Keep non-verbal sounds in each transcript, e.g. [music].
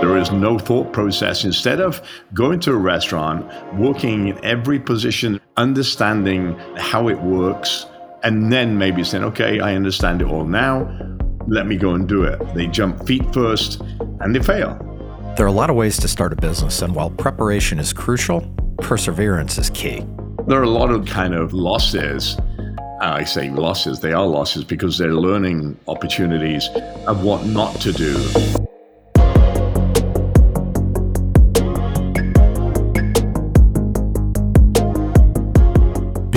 There is no thought process. Instead of going to a restaurant, working in every position, understanding how it works, and then maybe saying, okay, I understand it all now. Let me go and do it. They jump feet first and they fail. There are a lot of ways to start a business, and while preparation is crucial, perseverance is key. There are a lot of kind of losses. I say losses, they are losses because they're learning opportunities of what not to do.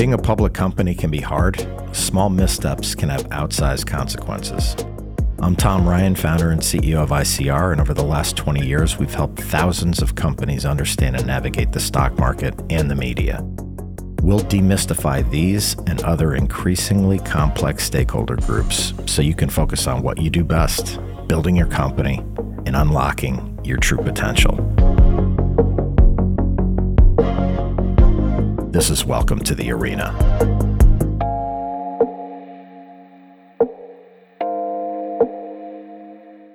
Being a public company can be hard. Small missteps can have outsized consequences. I'm Tom Ryan, founder and CEO of ICR, and over the last 20 years, we've helped thousands of companies understand and navigate the stock market and the media. We'll demystify these and other increasingly complex stakeholder groups so you can focus on what you do best building your company and unlocking your true potential. This is Welcome to the Arena.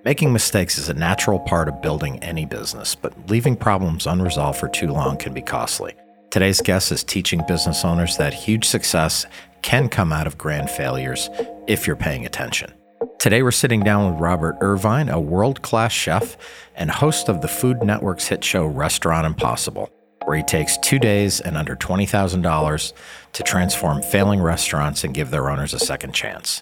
Making mistakes is a natural part of building any business, but leaving problems unresolved for too long can be costly. Today's guest is teaching business owners that huge success can come out of grand failures if you're paying attention. Today, we're sitting down with Robert Irvine, a world class chef and host of the Food Network's hit show Restaurant Impossible where he takes two days and under $20,000 to transform failing restaurants and give their owners a second chance.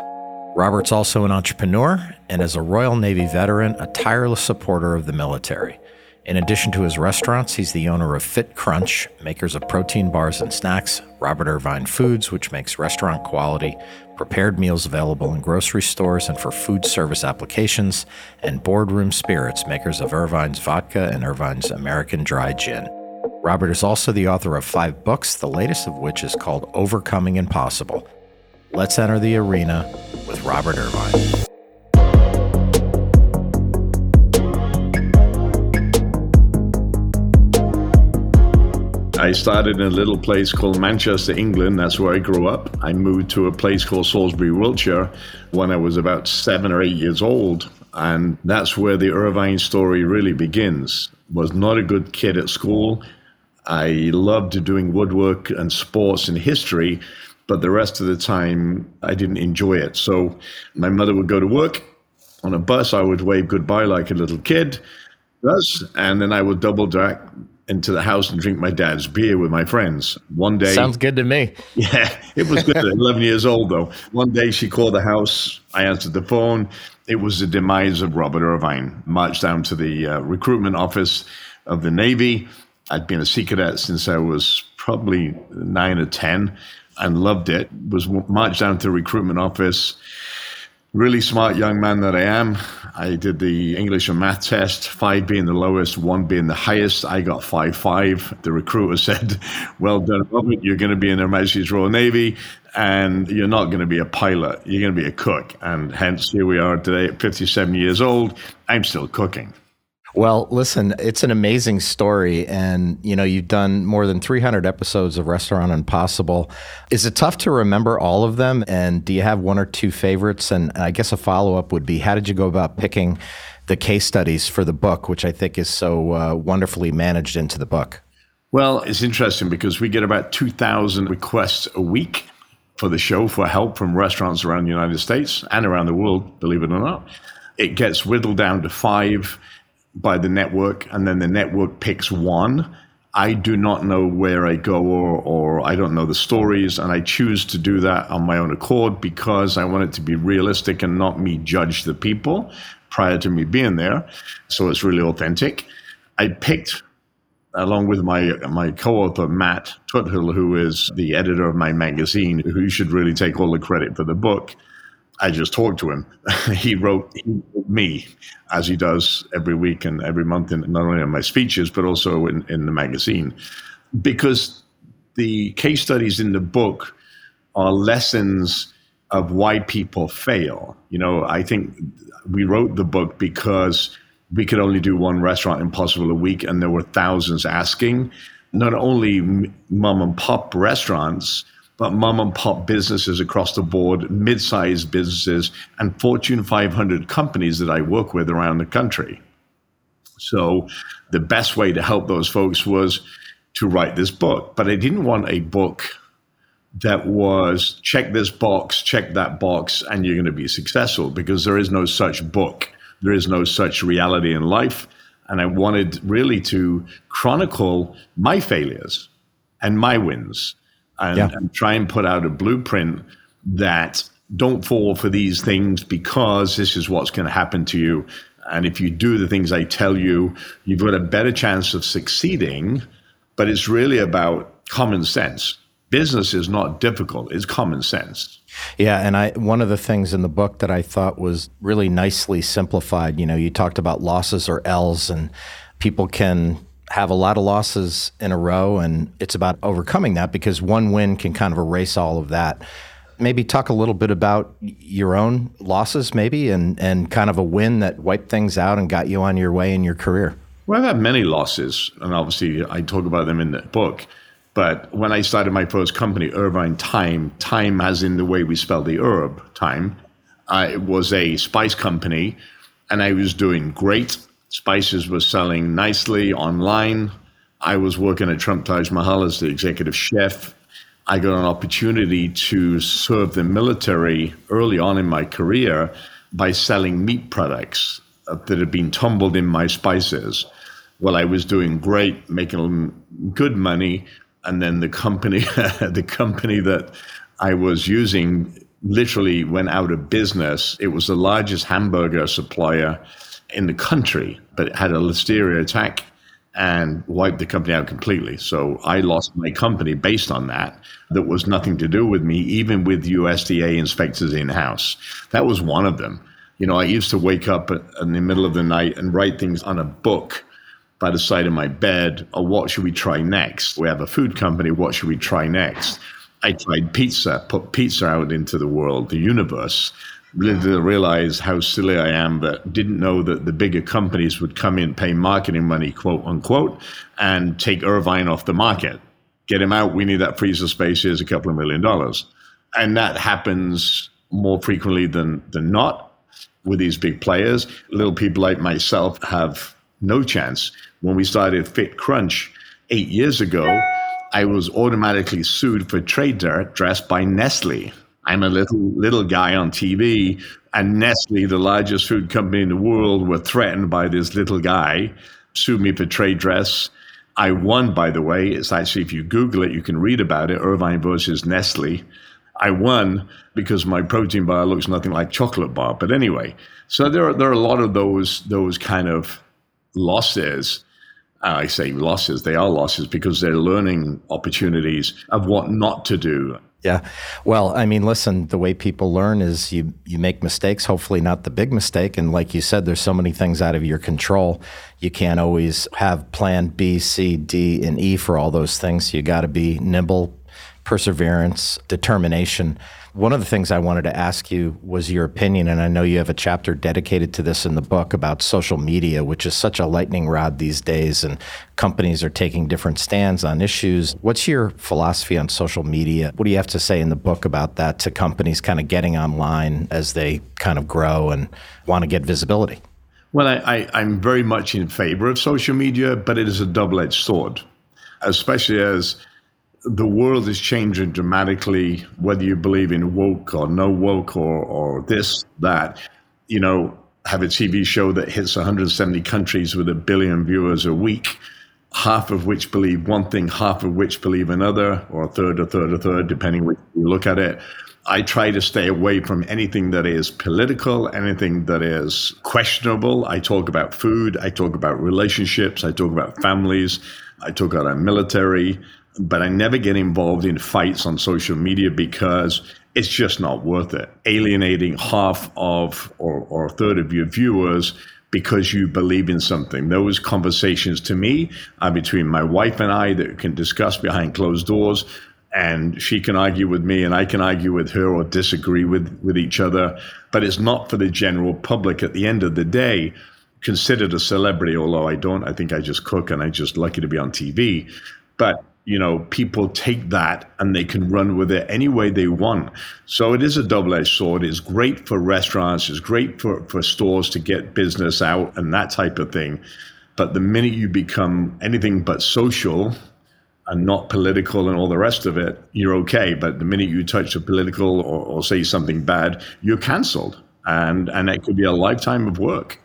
Robert's also an entrepreneur and, as a Royal Navy veteran, a tireless supporter of the military. In addition to his restaurants, he's the owner of Fit Crunch, makers of protein bars and snacks, Robert Irvine Foods, which makes restaurant quality, prepared meals available in grocery stores and for food service applications, and Boardroom Spirits, makers of Irvine's Vodka and Irvine's American Dry Gin. Robert is also the author of five books, the latest of which is called Overcoming Impossible. Let's enter the arena with Robert Irvine. I started in a little place called Manchester, England. That's where I grew up. I moved to a place called Salisbury, Wiltshire when I was about seven or eight years old. And that's where the Irvine story really begins. Was not a good kid at school I loved doing woodwork and sports and history, but the rest of the time I didn't enjoy it. So my mother would go to work on a bus. I would wave goodbye like a little kid does, and then I would double back into the house and drink my dad's beer with my friends. One day sounds good to me. [laughs] Yeah, it was good. [laughs] Eleven years old though. One day she called the house. I answered the phone. It was the demise of Robert Irvine. Marched down to the uh, recruitment office of the Navy I'd been a Sea Cadet since I was probably nine or 10 and loved it. Was marched down to the recruitment office. Really smart young man that I am. I did the English and math test, five being the lowest, one being the highest. I got five five. The recruiter [laughs] said, "Well done, Robert. You're going to be in Her Majesty's Royal Navy, and you're not going to be a pilot. You're going to be a cook." And hence, here we are today at 57 years old. I'm still cooking. Well, listen, it's an amazing story. And, you know, you've done more than 300 episodes of Restaurant Impossible. Is it tough to remember all of them? And do you have one or two favorites? And I guess a follow up would be how did you go about picking the case studies for the book, which I think is so uh, wonderfully managed into the book? Well, it's interesting because we get about 2,000 requests a week for the show for help from restaurants around the United States and around the world, believe it or not. It gets whittled down to five by the network, and then the network picks one. I do not know where I go or, or I don't know the stories, and I choose to do that on my own accord because I want it to be realistic and not me judge the people prior to me being there. So it's really authentic. I picked, along with my my co-author Matt Tuthill, who is the editor of my magazine, who should really take all the credit for the book. I just talked to him. [laughs] he, wrote, me, as he does every week and every month, in, not only in my speeches, but also in, in the magazine. Because the case studies in the book are lessons of why people fail. You know, I think we wrote the book because we could only do one restaurant impossible a week and there were thousands asking not only mom and pop restaurants mom and pop businesses across the board mid-sized businesses and fortune 500 companies that i work with around the country. So the best way to help those folks was to write this book. But i didn't want a book that was check this box check that box and you're going to be successful because there is no such book. There is no such reality in life. And I wanted really to chronicle my failures and my wins and, yeah. and try and put out a blueprint that don't fall for these things because this is what's going to happen to you. And if you do the things I tell you, you've got a better chance of succeeding. But it's really about common sense. Business is not difficult, it's common sense. Yeah, and I one of the things in the book that I thought was really nicely simplified, you know, you talked about losses or L's and people can have a lot of losses in a row and it's about overcoming that because one win can kind of erase all of that. Maybe talk a little bit about your own losses maybe and and kind of a win that wiped things out and got you on your way in your career. Well, I've had many losses and obviously I talk about them in the book. But when I started my first company, Irvine Thyme, thyme as in the way we spell the herb, thyme, I was a spice company and I was doing great. Spices were selling nicely online. I was working at Trump Taj Mahal as the executive chef. I got an opportunity to serve the military early on in my career by selling meat products that had been tumbled in my spices. Well, I was doing great, making good money, and then the company [laughs] the company that I was using literally went out of business. It was the largest hamburger supplier in the country, but had a listeria attack and wiped the company out completely. So I lost my company based on that. That was nothing to do with me, even with USDA inspectors in house. That was one of them. You know, I used to wake up in the middle of the night and write things on a book by the side of my bed, or what should we try next? We have a food company, what should we try next? I tried pizza, put pizza out into the world, the universe. Really realize how silly I am, but didn't know that the bigger companies would come in, pay marketing money, quote unquote, and take Irvine off the market. Get him out. We need that freezer space. Here's a couple of million dollars. And that happens more frequently than, than not with these big players. Little people like myself have no chance. When we started Fit Crunch eight years ago, I was automatically sued for trade dress by Nestle. I'm a little little guy on TV, and Nestle, the largest food company in the world, were threatened by this little guy, sued me for trade dress. I won, by the way. It's actually, if you Google it, you can read about it Irvine versus Nestle. I won because my protein bar looks nothing like chocolate bar. But anyway, so there are, there are a lot of those, those kind of losses, I say losses, they are losses because they're learning opportunities of what not to do. Yeah. Well, I mean, listen, the way people learn is you you make mistakes, hopefully not the big mistake. And like you said, there's so many things out of your control. You can't always have plan B, C, D, and E for all those things. You got to be nimble, perseverance, determination. One of the things I wanted to ask you was your opinion, and I know you have a chapter dedicated to this in the book about social media, which is such a lightning rod these days, and companies are taking different stands on issues. What's your philosophy on social media? What do you have to say in the book about that to companies kind of getting online as they kind of grow and want to get visibility? Well, I, I, am very much in favor of social media, but it is a double edged sword, especially as the world is changing dramatically, whether you believe in woke or no woke or, or this, that. You know, have a TV show that hits 170 countries with a billion viewers a week, half of which believe one thing, half of which believe another, or a third, a third, a third, depending which you look at it. I try to stay away from anything that is political, anything that is questionable. I talk about food, I talk about relationships, I talk about families, I talk about our military but I never get involved in fights on social media because it's just not worth it. Alienating half of or, or a third of your viewers because you believe in something. Those conversations to me are between my wife and I that can discuss behind closed doors. And she can argue with me and I can argue with her or disagree with, with each other. But it's not for the general public at the end of the day considered a celebrity, although I don't. I think I just cook and I'm just lucky to be on TV. But you know, people take that and they can run with it any way they want. So it is a double edged sword. It's great for restaurants, it's great for, for stores to get business out and that type of thing. But the minute you become anything but social and not political and all the rest of it, you're okay. But the minute you touch the political or, or say something bad, you're canceled. And, and it could be a lifetime of work.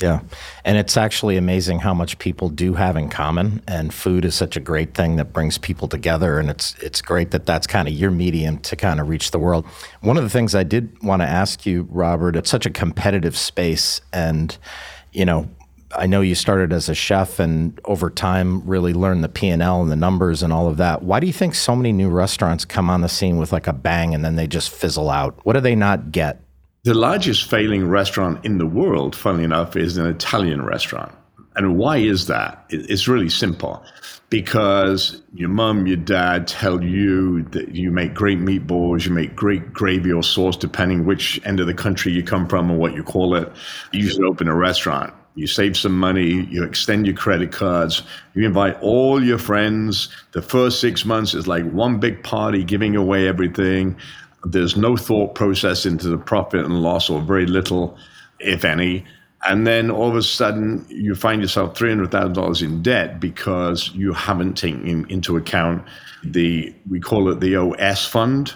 Yeah. And it's actually amazing how much people do have in common and food is such a great thing that brings people together and it's it's great that that's kind of your medium to kind of reach the world. One of the things I did want to ask you Robert, it's such a competitive space and you know, I know you started as a chef and over time really learned the P&L and the numbers and all of that. Why do you think so many new restaurants come on the scene with like a bang and then they just fizzle out? What do they not get? The largest failing restaurant in the world, funnily enough, is an Italian restaurant. And why is that? It's really simple. Because your mom, your dad tell you that you make great meatballs, you make great gravy or sauce, depending which end of the country you come from or what you call it. You should open a restaurant. You save some money, you extend your credit cards, you invite all your friends. The first six months is like one big party, giving away everything. There's no thought process into the profit and loss, or very little, if any. And then all of a sudden, you find yourself $300,000 in debt because you haven't taken into account the, we call it the OS fund.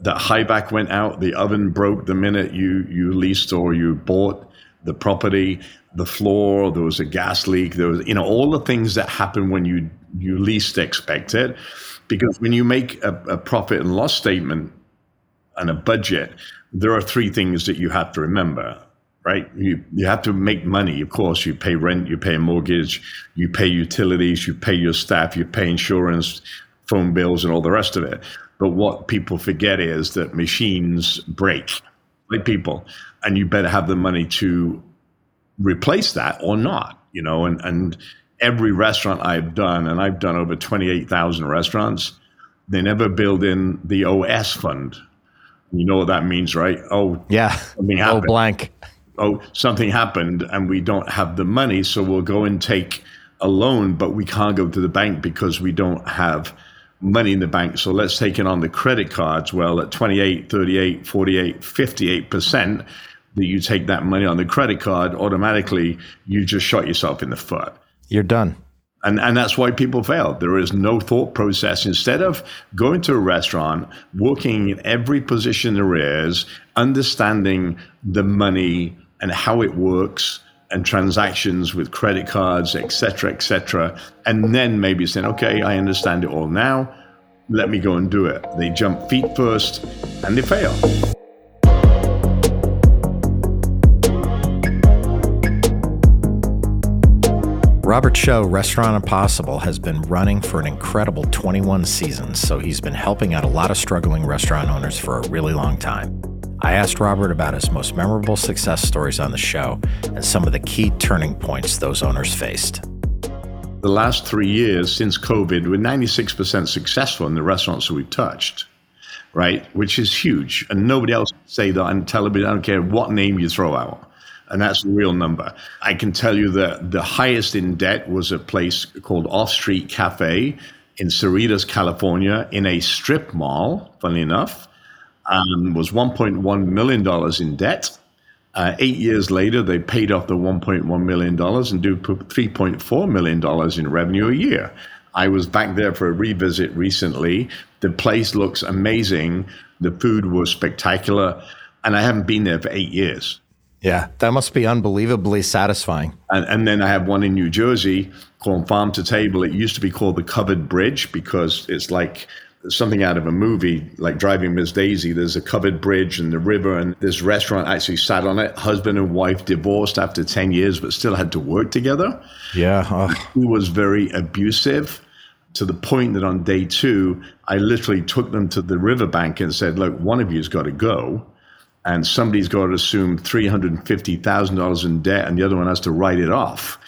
That HVAC went out, the oven broke the minute you, you leased or you bought the property, the floor, there was a gas leak, there was, you know, all the things that happen when you, you least expect it. Because when you make a, a profit and loss statement, and a budget, there are three things that you have to remember, right? You, you have to make money. Of course, you pay rent, you pay a mortgage, you pay utilities, you pay your staff, you pay insurance, phone bills, and all the rest of it. But what people forget is that machines break, like people, and you better have the money to replace that or not, you know, and, and every restaurant I've done, and I've done over 28,000 restaurants, they never build in the OS fund, you know what that means, right? Oh, yeah. Something oh, happened. Oh, blank. Oh, something happened and we don't have the money. So we'll go and take a loan, but we can't go to the bank because we don't have money in the bank. So let's take it on the credit cards. Well, at 28, 38, 48, 58%, that you take that money on the credit card, automatically you just shot yourself in the foot. You're done. And, and that's why people fail. There is no thought process. Instead of going to a restaurant, working in every position there is, understanding the money and how it works and transactions with credit cards, et cetera, et cetera, and then maybe saying, okay, I understand it all now. Let me go and do it. They jump feet first and they fail. Robert Show, Restaurant Impossible, has been running for an incredible 21 seasons, so he's been helping out a lot of struggling restaurant owners for a really long time. I asked Robert about his most memorable success stories on the show and some of the key turning points those owners faced. The last three years since COVID, we're 96% successful in the restaurants that we've touched, right? Which is huge. And nobody else can say that on television. I don't care what name you throw out and that's the real number. I can tell you that the highest in debt was a place called Off Street Cafe in Cerritos, California, in a strip mall, funnily enough, um, was $1.1 million in debt. Uh, eight years later, they paid off the $1.1 million and do $3.4 million in revenue a year. I was back there for a revisit recently. The place looks amazing. The food was spectacular. And I haven't been there for eight years. Yeah, that must be unbelievably satisfying. And, and, then I have one in New Jersey called Farm to Table. It used to be called the Covered Bridge because it's like something out of a movie, like Driving Miss Daisy. There's a covered bridge and the river, and this restaurant actually sat on it. Husband and wife divorced after 10 years, but still had to work together. Yeah. Oh. He was very abusive to the point that on day two, I literally took them to the riverbank and said, Look, one of you's got to go and somebody's got to assume $350,000 in debt and the other one has to write it off.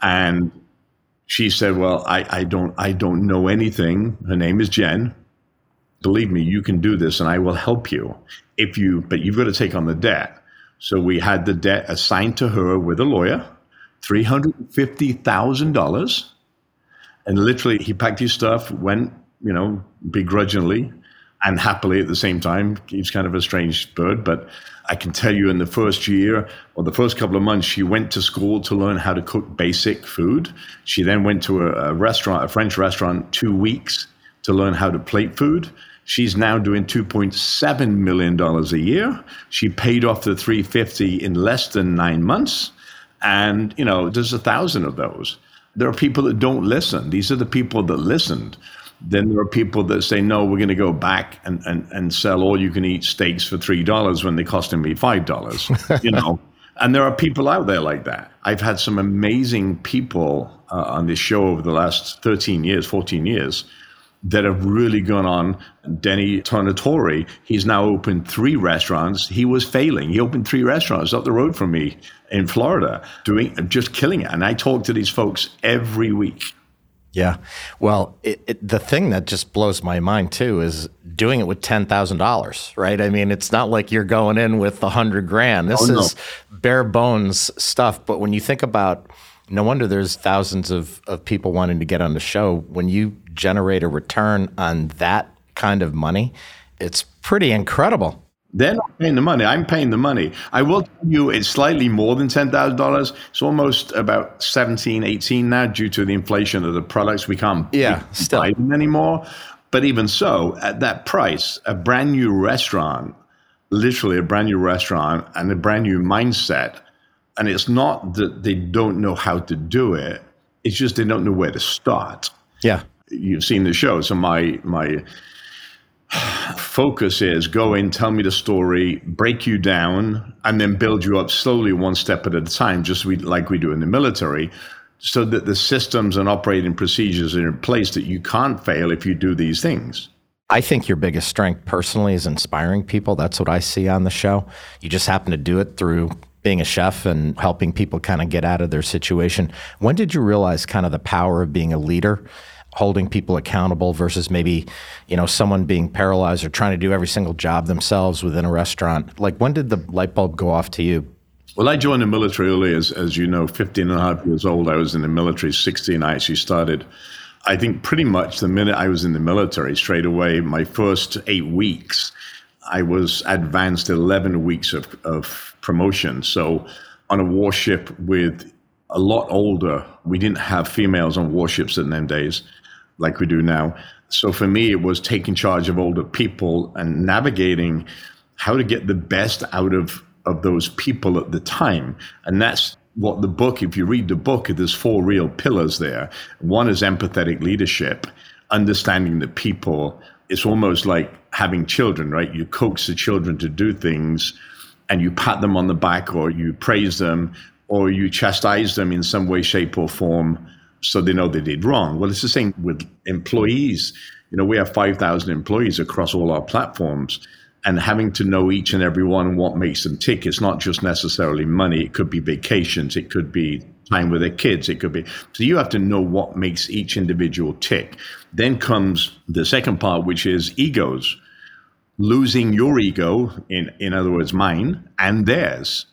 And she said, well, I, I don't, I don't know anything. Her name is Jen. Believe me, you can do this and I will help you if you, but you've got to take on the debt. So we had the debt assigned to her with a lawyer, $350,000. And literally he packed his stuff, went, you know, begrudgingly and happily at the same time. He's kind of a strange bird, but I can tell you in the first year or the first couple of months, she went to school to learn how to cook basic food. She then went to a, a restaurant, a French restaurant, two weeks to learn how to plate food. She's now doing $2.7 million a year. She paid off the 350 in less than nine months. And, you know, there's a thousand of those. There are people that don't listen. These are the people that listened. Then there are people that say, no, we're going to go back and, and, and sell all you can eat steaks for $3 when they costing me $5, you know. [laughs] and there are people out there like that. I've had some amazing people uh, on this show over the last 13 years, 14 years that have really gone on. Denny Tornatore, he's now opened three restaurants. He was failing. He opened three restaurants up the road from me in Florida, doing just killing it. And I talk to these folks every week. Yeah. Well, it, it, the thing that just blows my mind too is doing it with $10,000, right? I mean, it's not like you're going in with a hundred grand. This oh, is bare bones stuff. But when you think about, no wonder there's thousands of, of people wanting to get on the show. When you generate a return on that kind of money, it's pretty incredible. They're not paying the money. I'm paying the money. I will tell you it's slightly more than $10,000. It's almost about 17, 18 now due to the inflation of the products. We can't yeah, still. buy them anymore. But even so, at that price, a brand new restaurant, literally a brand new restaurant and a brand new mindset. And it's not that they don't know how to do it. It's just they don't know where to start. Yeah. You've seen the show. So my my focus is go in, tell me the story, break you down, and then build you up slowly, one step at a time, just we, like we do in the military, so that the systems and operating procedures are in place that you can't fail if you do these things. I think your biggest strength personally is inspiring people. That's what I see on the show. You just happen to do it through being a chef and helping people kind of get out of their situation. When did you realize kind of the power of being a leader holding people accountable versus maybe you know someone being paralyzed or trying to do every single job themselves within a restaurant. Like when did the light bulb go off to you? Well i joined the military early as, as you know 15 and a half years old. I was in the military 16 i actually started i think pretty much the minute i was in the military straight away my first eight weeks i was advanced 11 weeks of, of promotion. So on a warship with a lot older. We didn't have females on warships in them days like we do now. So for me, it was taking charge of older people and navigating how to get the best out of, of those people at the time. And that's what the book, if you read the book, there's four real pillars there. One is empathetic leadership, understanding the people. It's almost like having children, right? You coax the children to do things and you pat them on the back or you praise them or you chastise them in some way, shape, or form so they know they did wrong. Well, it's the same with employees. You know, we have 5,000 employees across all our platforms, and having to know each and every one what makes them tick. It's not just necessarily money, it could be vacations, it could be time with their kids, it could be. So you have to know what makes each individual tick. Then comes the second part, which is egos. Losing your ego, in, in other words, mine and theirs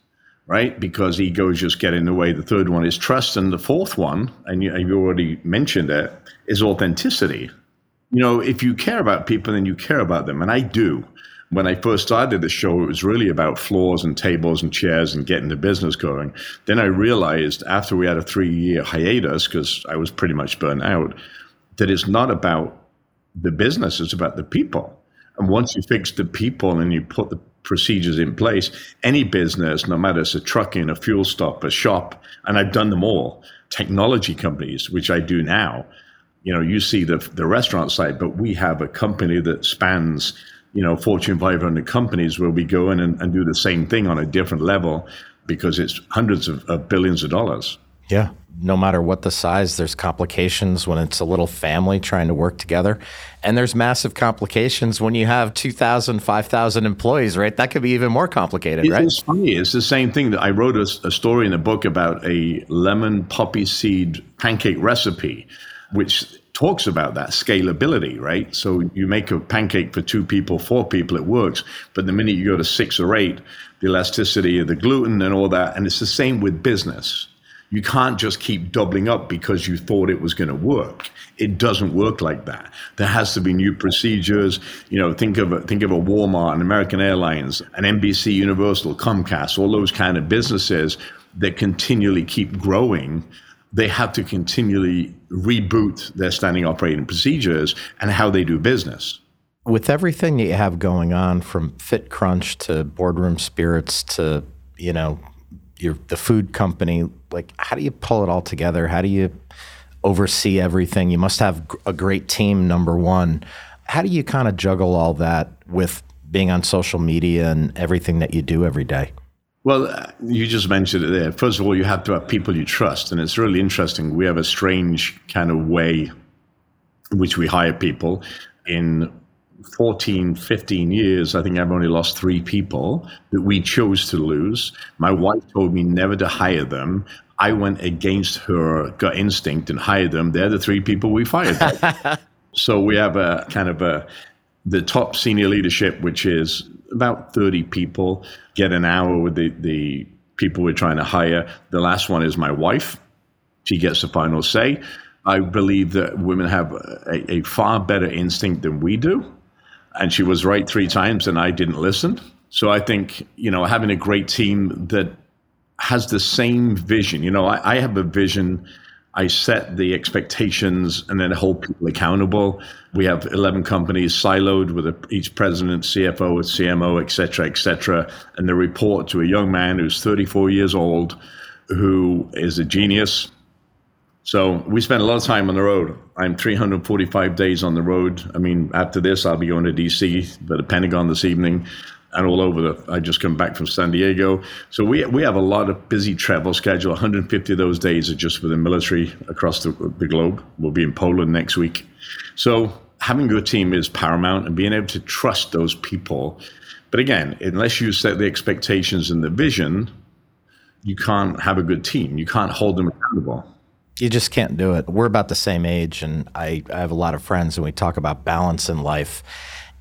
right? Because egos just get in the way. The third one is trust. And the fourth one, and you, you already mentioned it, is authenticity. You know, if you care about people, then you care about them. And I do. When I first started the show, it was really about floors and tables and chairs and getting the business going. Then I realized after we had a three year hiatus, because I was pretty much burnt out, that it's not about the business, it's about the people. And once you fix the people and you put the procedures in place. Any business, no matter it's a trucking, a fuel stop, a shop, and I've done them all. Technology companies, which I do now. You know, you see the the restaurant side, but we have a company that spans, you know, Fortune 500 companies where we go in and, and do the same thing on a different level because it's hundreds of, of billions of dollars. Yeah. No matter what the size, there's complications when it's a little family trying to work together. And there's massive complications when you have 2,000, 5,000 employees, right? That could be even more complicated, right? It's funny. It's the same thing that I wrote a, a story in a book about a lemon poppy seed pancake recipe, which talks about that scalability, right? So you make a pancake for two people, four people, it works. But the minute you go to six or eight, the elasticity of the gluten and all that, and it's the same with business you can't just keep doubling up because you thought it was going to work. It doesn't work like that. There has to be new procedures. You know, think of a, think of a Walmart, an American Airlines, an NBC Universal, Comcast, all those kind of businesses that continually keep growing. They have to continually reboot their standing operating procedures and how they do business. With everything that you have going on, from Fit Crunch to Boardroom Spirits to you know your the food company like how do you pull it all together how do you oversee everything you must have a great team number one how do you kind of juggle all that with being on social media and everything that you do every day well, uh, you just mentioned it there. First of all, you have to have people you trust. And it's really interesting. We have a strange kind of way in which we hire people. In 14, 15 years, I think I've only lost three people that we chose to lose. My wife told me never to hire them. I went against her gut instinct and hired them. They're the three people we fired. [laughs] so we have a kind of a the top senior leadership, which is about 30 people, get an hour with the, the people we're trying to hire. The last one is my wife. She gets the final say. I believe that women have a, a far better instinct than we do and she was right three times and I didn't listen. So I think, you know, having a great team that has the same vision, you know, I, I have a vision. I set the expectations and then hold people accountable. We have 11 companies siloed with a, each president, CFO, CMO, et cetera, et cetera. And they report to a young man who's 34 years old who is a genius, so we spend a lot of time on the road. I'm 345 days on the road. I mean, after this, I'll be going to DC, the Pentagon this evening, and all over the. I just come back from San Diego, so we we have a lot of busy travel schedule. 150 of those days are just for the military across the, the globe. We'll be in Poland next week, so having a good team is paramount, and being able to trust those people. But again, unless you set the expectations and the vision, you can't have a good team. You can't hold them accountable. You just can't do it. We're about the same age, and I, I have a lot of friends, and we talk about balance in life.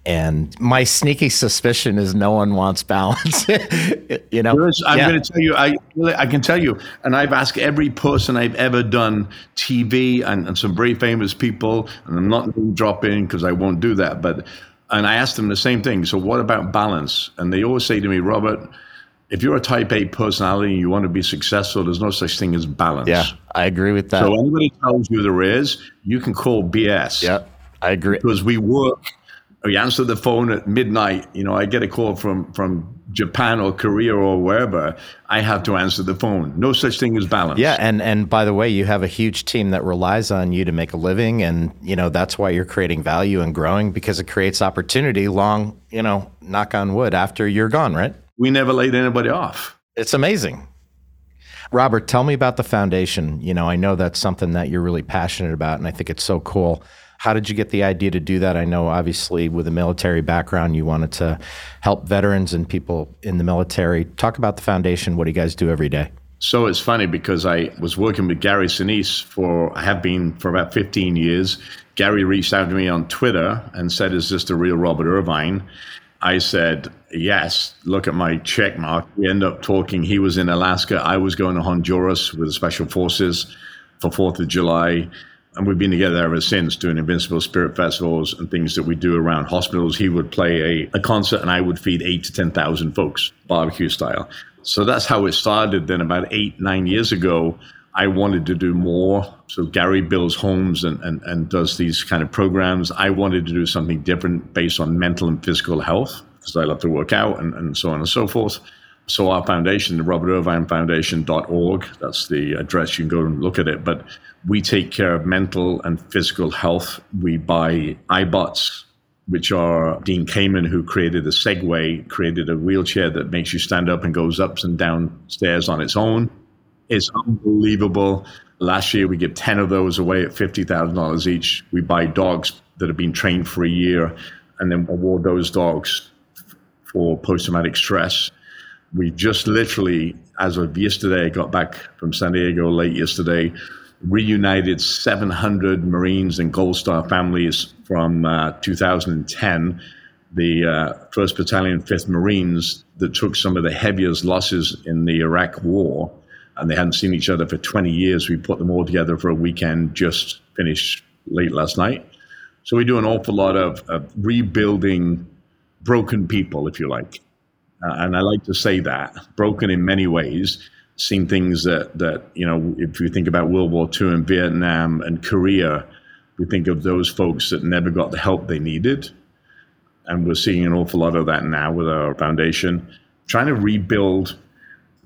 And my sneaky suspicion is no one wants balance. [laughs] you know, I'm yeah. going to tell you, I I can tell you, and I've asked every person I've ever done TV and, and some very famous people, and I'm not going to drop in because I won't do that, but and I asked them the same thing. So what about balance? And they always say to me, Robert if you're a type A personality and you want to be successful, there's no such thing as balance. Yeah, I agree with that. So anybody tells you there is, you can call BS. Yeah, I agree. Because we work, we answer the phone at midnight. You know, I get a call from from Japan or Korea or wherever. I have to answer the phone. No such thing as balance. Yeah, and and by the way, you have a huge team that relies on you to make a living, and you know that's why you're creating value and growing because it creates opportunity. Long, you know, knock on wood after you're gone, right? We never laid anybody off. It's amazing. Robert, tell me about the foundation. You know, I know that's something that you're really passionate about, and I think it's so cool. How did you get the idea to do that? I know, obviously, with a military background, you wanted to help veterans and people in the military. Talk about the foundation. What do you guys do every day? So it's funny because I was working with Gary Sinise for, I have been for about 15 years. Gary reached out to me on Twitter and said, Is this the real Robert Irvine? I said, yes, look at my check mark. We end up talking. He was in Alaska. I was going to Honduras with the Special Forces for 4th of July. And we've been together ever since doing Invincible Spirit Festivals and things that we do around hospitals. He would play a, a concert and I would feed eight to 10,000 folks, barbecue style. So that's how it started. Then about eight, nine years ago, I wanted to do more. So Gary builds homes and, and, and does these kind of programs. I wanted to do something different based on mental and physical health because I love to work out and, and so on and so forth. So our foundation, the Robert Irvine Foundation.org, that's the address. You can go and look at it. But we take care of mental and physical health. We buy iBots, which are Dean Kamen, who created the Segway, created a wheelchair that makes you stand up and goes ups and down stairs on its own It's unbelievable. Last year, we give 10 of those away at $50,000 each. We buy dogs that have been trained for a year and then award those dogs for post traumatic stress. We just literally, as of yesterday, got back from San Diego late yesterday, reunited 700 Marines and Gold Star families from uh, 2010. The uh, 1st Battalion, 5th Marines, that took some of the heaviest losses in the Iraq War, and they hadn't seen each other for 20 years. We put them all together for a weekend, just finished late last night. So we do an awful lot of, of rebuilding broken people, if you like. Uh, and I like to say that broken in many ways. Seen things that that you know, if you think about World War II and Vietnam and Korea, we think of those folks that never got the help they needed, and we're seeing an awful lot of that now with our foundation, trying to rebuild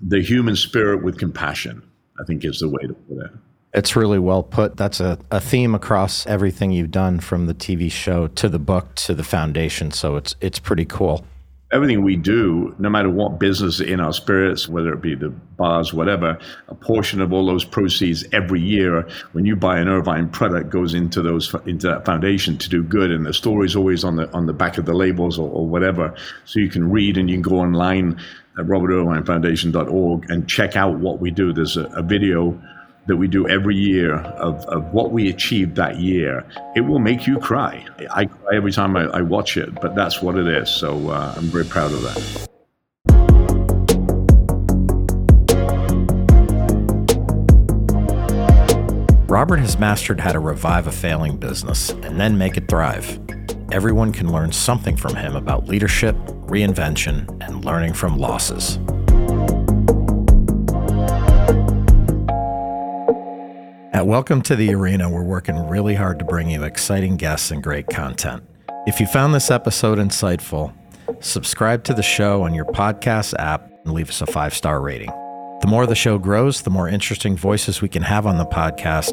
the human spirit with compassion. I think is the way to put it. It's really well put. That's a, a theme across everything you've done from the TV show to the book to the foundation. So it's it's pretty cool everything we do, no matter what business in our spirits, whether it be the bars, whatever, a portion of all those proceeds every year, when you buy an Irvine product, goes into those into that foundation to do good. And the story is always on the on the back of the labels or, or whatever, so you can read and you can go online at robertirvinefoundation.org and check out what we do. There's a, a video that we do every year of, of what we achieved that year, it will make you cry. I cry every time I, I watch it, but that's what it is. So uh, I'm very proud of that. Robert has mastered how to revive a failing business and then make it thrive. Everyone can learn something from him about leadership, reinvention, and learning from losses. At Welcome to the Arena, we're working really hard to bring you exciting guests and great content. If you found this episode insightful, subscribe to the show on your podcast app and leave us a five star rating. The more the show grows, the more interesting voices we can have on the podcast.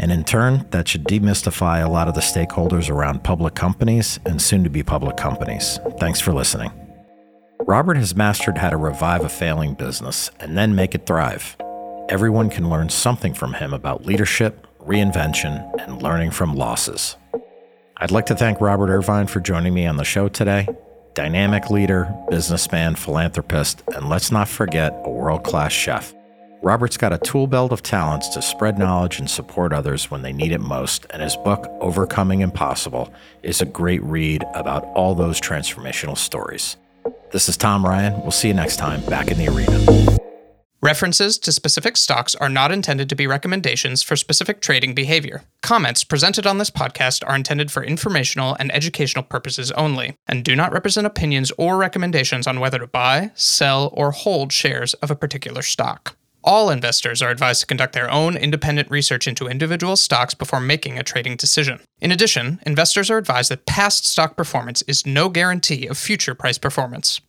And in turn, that should demystify a lot of the stakeholders around public companies and soon to be public companies. Thanks for listening. Robert has mastered how to revive a failing business and then make it thrive everyone can learn something from him about leadership, reinvention, and learning from losses. I'd like to thank Robert Irvine for joining me on the show today. Dynamic leader, businessman, philanthropist, and let's not forget a world class chef. Robert's got a tool belt of talents to spread knowledge and support others when they need it most, and his book, Overcoming Impossible, is a great read about all those transformational stories. This is Tom Ryan. We'll see you next time back in the arena. References to specific stocks are not intended to be recommendations for specific trading behavior. Comments presented on this podcast are intended for informational and educational purposes only, and do not represent opinions or recommendations on whether to buy, sell, or hold shares of a particular stock. All investors are advised to conduct their own independent research into individual stocks before making a trading decision. In addition, investors are advised that past stock performance is no guarantee of future price performance.